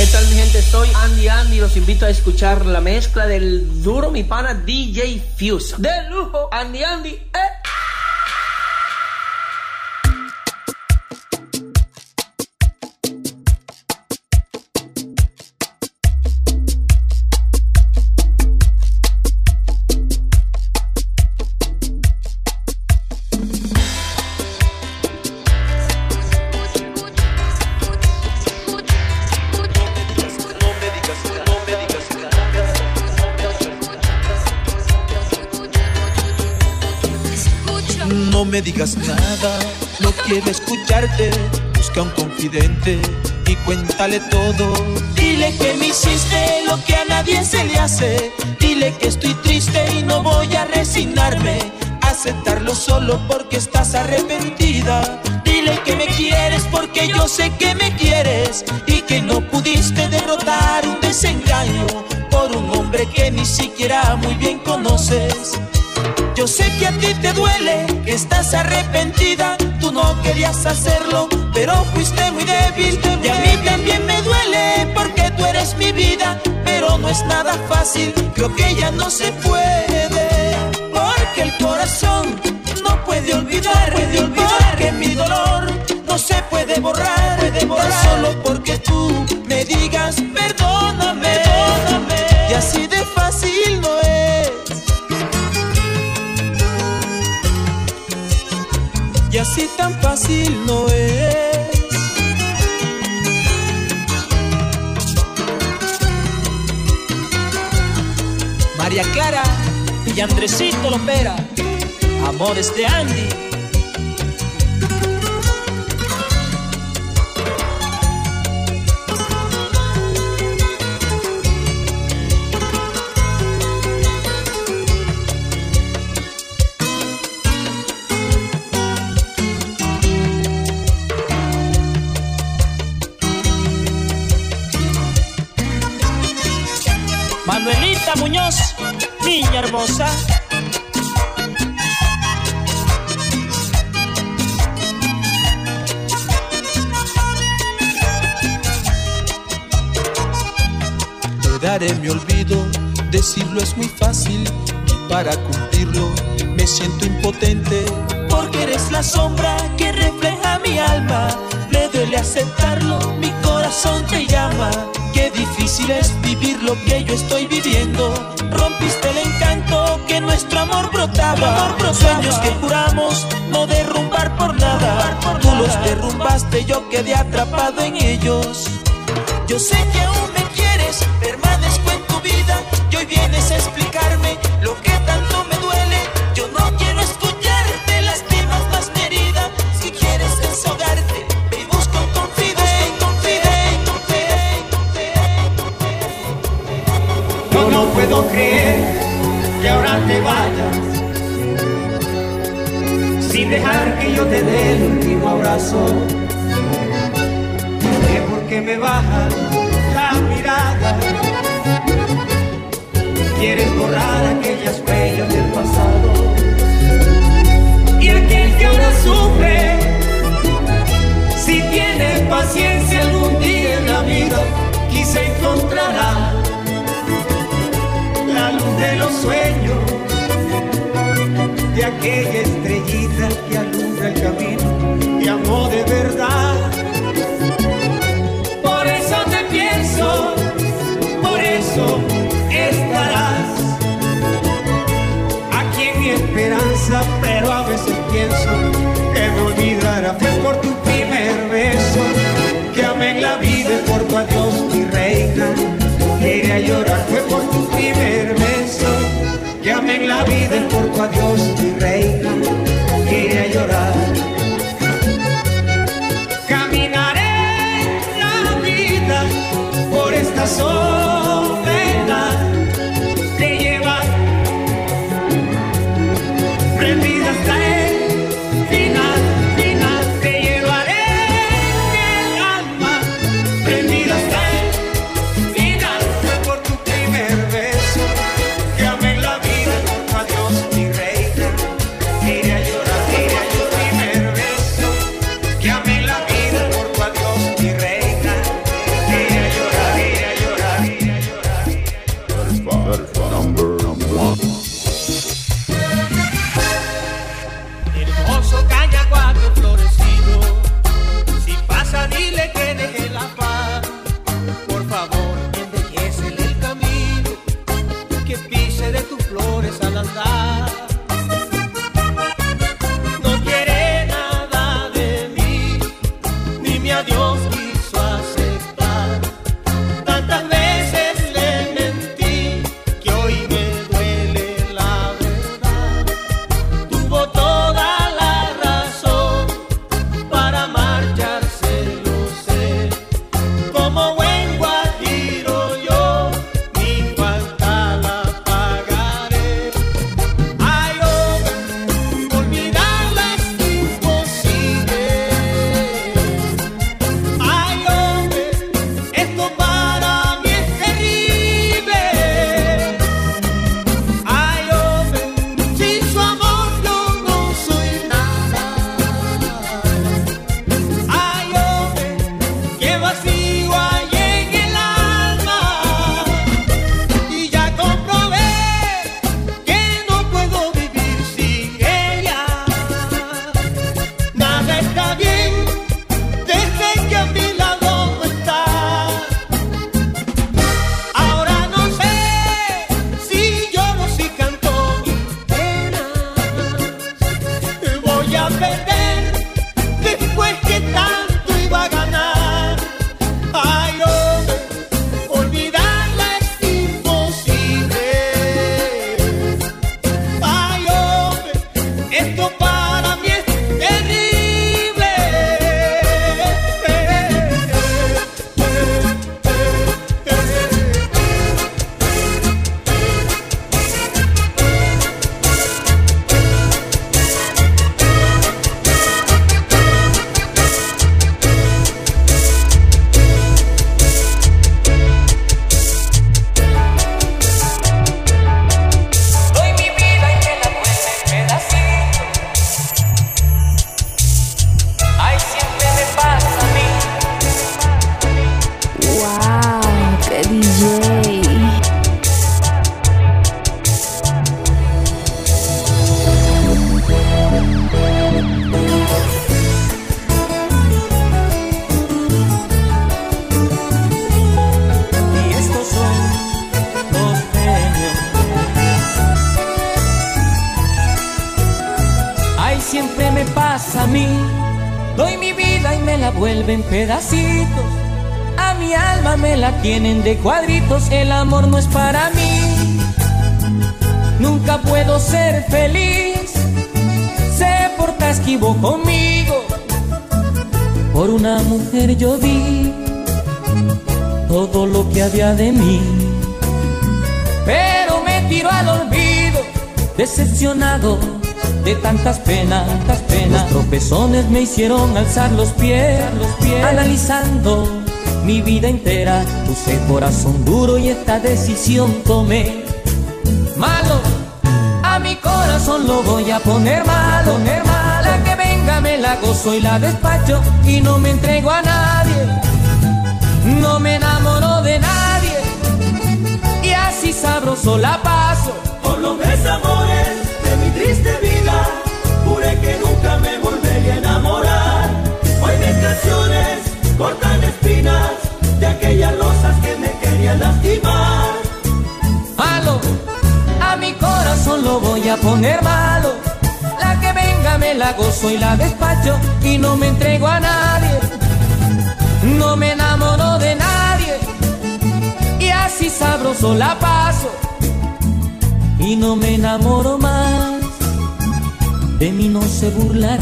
¿Qué tal mi gente? Soy Andy Andy los invito a escuchar la mezcla del duro mi pana DJ Fuse. De lujo, Andy Andy, eh. No me digas nada, no quiero escucharte. Busca un confidente y cuéntale todo. Dile que me hiciste lo que a nadie se le hace. Dile que estoy triste y no voy a resignarme. Aceptarlo solo porque estás arrepentida. Dile que me quieres porque yo sé que me quieres y que no pudiste derrotar un desengaño por un hombre que ni siquiera muy bien conoces. Yo sé que a ti te duele, que estás arrepentida, tú no querías hacerlo, pero fuiste muy débil. Y a mí también me duele porque tú eres mi vida, pero no es nada fácil, creo que ya no se puede. Porque el corazón no puede olvidar, puede olvidar. Que mi dolor no se puede borrar, puede borrar. solo porque tú Andresito Lopera, amores de Andy. Manuelita Muñoz, niña hermosa. Te daré mi olvido, decirlo es muy fácil y para cumplirlo me siento impotente. Porque eres la sombra que refleja mi alma. Me duele aceptarlo, mi corazón te llama. Qué difícil es vivir lo que yo estoy viviendo. Rompiste el encanto que nuestro amor brotaba. Amor Sueños que juramos no derrumbar por nada. Tú los derrumbaste, yo quedé atrapado en ellos. Yo sé que aún me quieres, permanezco vienes a explicarme lo que tanto me duele. Yo no quiero escucharte, lastimas más mi herida. Si quieres desahogarte, ve y busca un confidente. Yo no puedo creer que ahora te vayas sin dejar que yo te dé el último abrazo. Que porque me bajas quieres borrar aquellas huellas del pasado. Y aquel que ahora sufre, si tiene paciencia algún día en la vida, quizá encontrará la luz de los sueños de aquella tu adiós, mi reina. Quería llorar. Whoa. Pedacitos. A mi alma me la tienen de cuadritos, el amor no es para mí. Nunca puedo ser feliz, se porta esquivo conmigo. Por una mujer yo di todo lo que había de mí. Pero me tiro al olvido, decepcionado de tantas penas, tantas penas. Los tropezones me hicieron alzar los pies, los pies. Analizando mi vida entera, puse corazón duro y esta decisión tomé. Malo, a mi corazón lo voy a poner malo, poner malo. Que venga me la gozo y la despacho y no me entrego a nadie. No me enamoro de nadie y así sabroso la paso. Poner malo. La que venga me la gozo y la despacho y no me entrego a nadie. No me enamoro de nadie y así sabroso la paso y no me enamoro más de mí no se burlarán,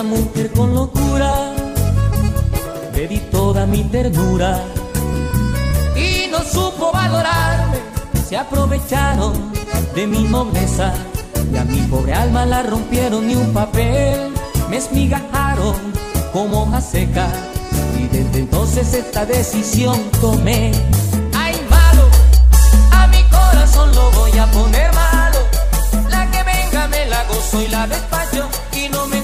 una mujer con locura le di toda mi ternura y no supo valorarme, se aprovecharon de mi nobleza y a mi pobre alma la rompieron ni un papel, me esmigajaron como hoja seca y desde entonces esta decisión tomé. Ay malo, a mi corazón lo voy a poner malo, la que venga me la gozo y la despacho y no me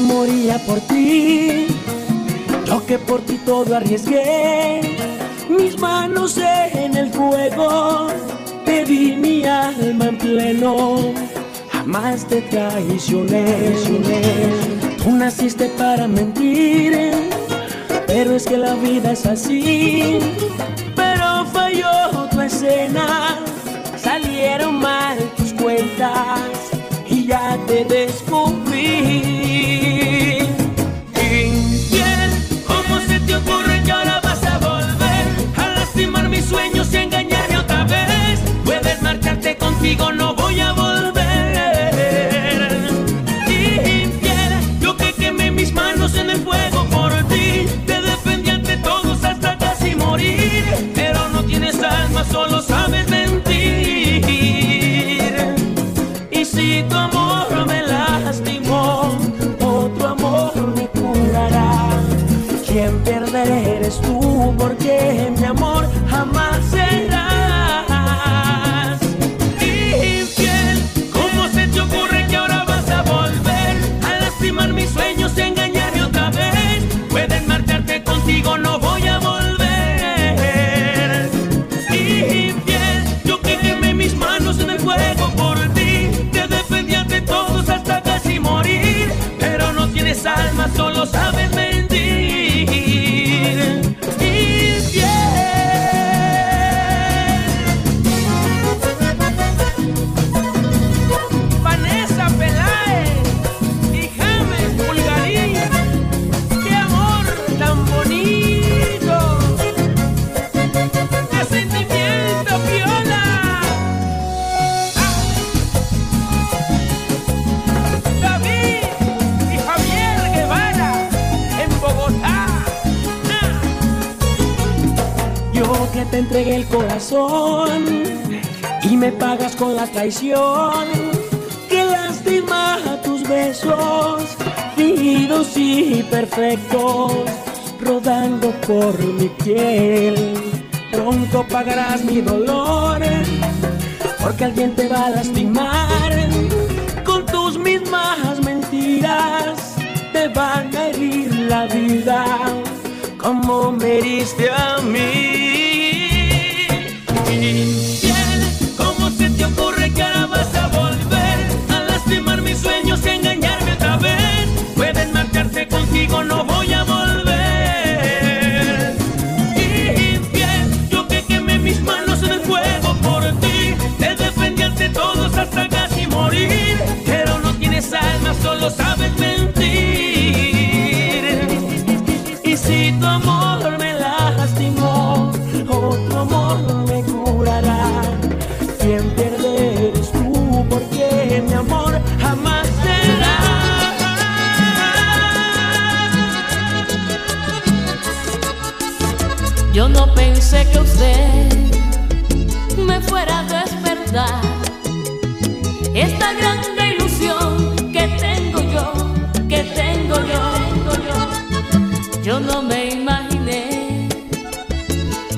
moría por ti, yo que por ti todo arriesgué, mis manos en el fuego, te di mi alma en pleno, jamás te traicioné, tú naciste para mentir, pero es que la vida es así, pero falló tu escena, salieron mal tus cuentas. Y ya te descubrí. Sueños y engañarme otra vez. Puedes marcharte contigo, no voy a volver. Infiel, yo que quemé mis manos en el fuego por ti. Te defendí ante todos hasta casi morir. Pero no tienes alma, solo sabes mentir. Y si tu amor me lastimó, otro amor me curará. Quien pierde eres tú, porque que te entregué el corazón y me pagas con la traición. Qué lástima tus besos, fingidos y perfectos, rodando por mi piel. Pronto pagarás mi dolor, porque alguien te va a lastimar con tus mismas mentiras. Te van a herir la vida como me heriste a mí. ¿Cómo se te ocurre que ahora vas a volver Yo no pensé que usted me fuera a despertar esta grande ilusión que tengo yo, que tengo yo, tengo yo. Yo no me imaginé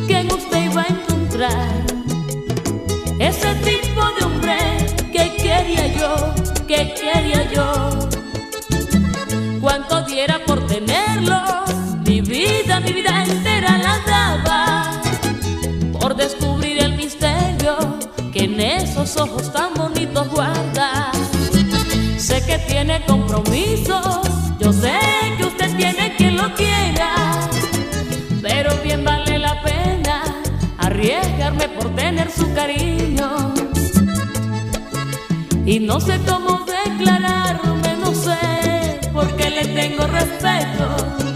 que en usted iba a encontrar ese tipo de hombre que quería yo, que quería yo. Cuánto diera por tenerlo, vida, mi vida entera la daba por descubrir el misterio que en esos ojos tan bonitos guarda. Sé que tiene compromisos, yo sé que usted tiene quien lo quiera, pero bien vale la pena arriesgarme por tener su cariño. Y no sé cómo declararme, no sé, porque le tengo respeto.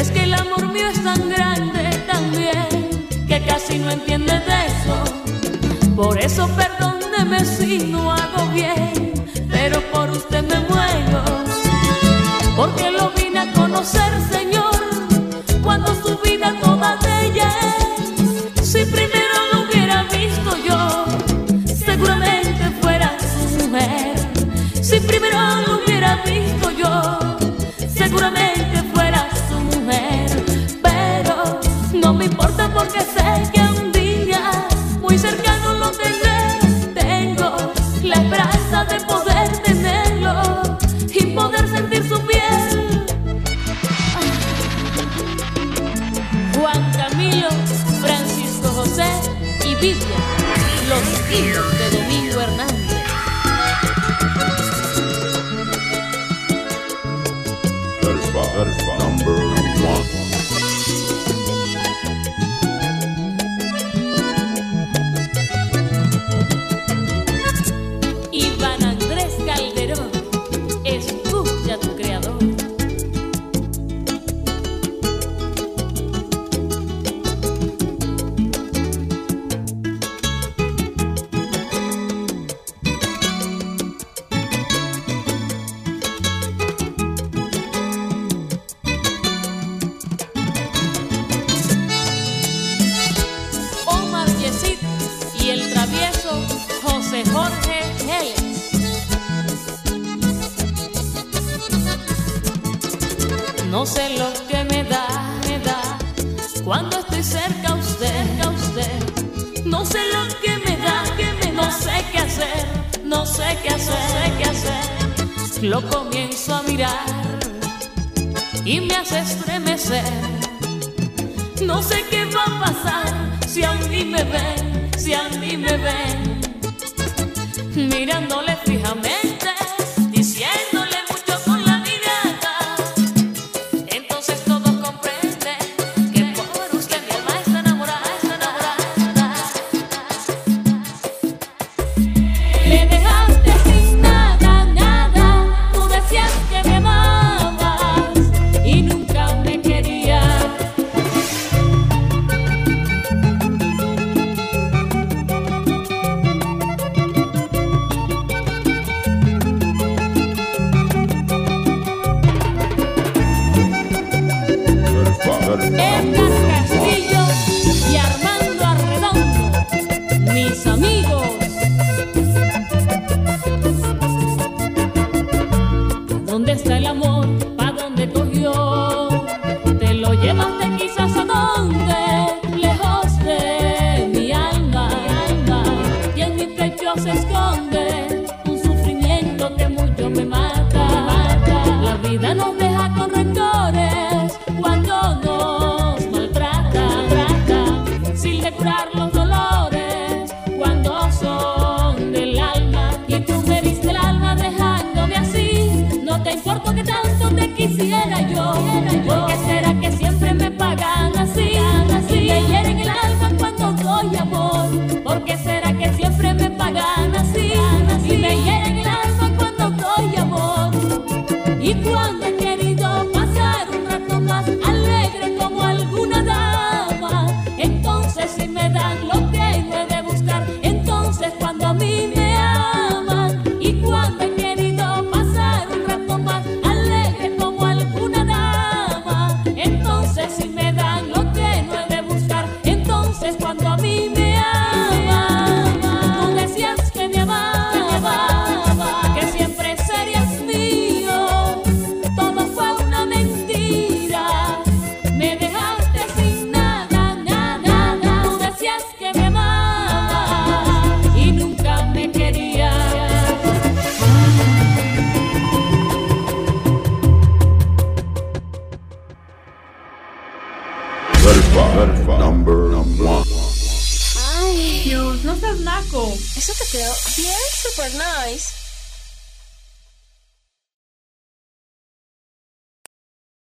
Es que el amor mío es tan grande también, que casi no entiende de eso. Por eso perdóneme si no hago bien, pero por usted me muero. Number one. No sé lo que me da, me da cuando estoy cerca a usted, a usted. No sé lo que me da, que me no sé qué hacer, no sé qué hacer, no sé qué hacer. Lo comienzo a mirar y me hace estremecer. No sé qué va a pasar si a mí me ven, si a mí me ven. Mirándole fijamente, só te quisiera yo. ¿Por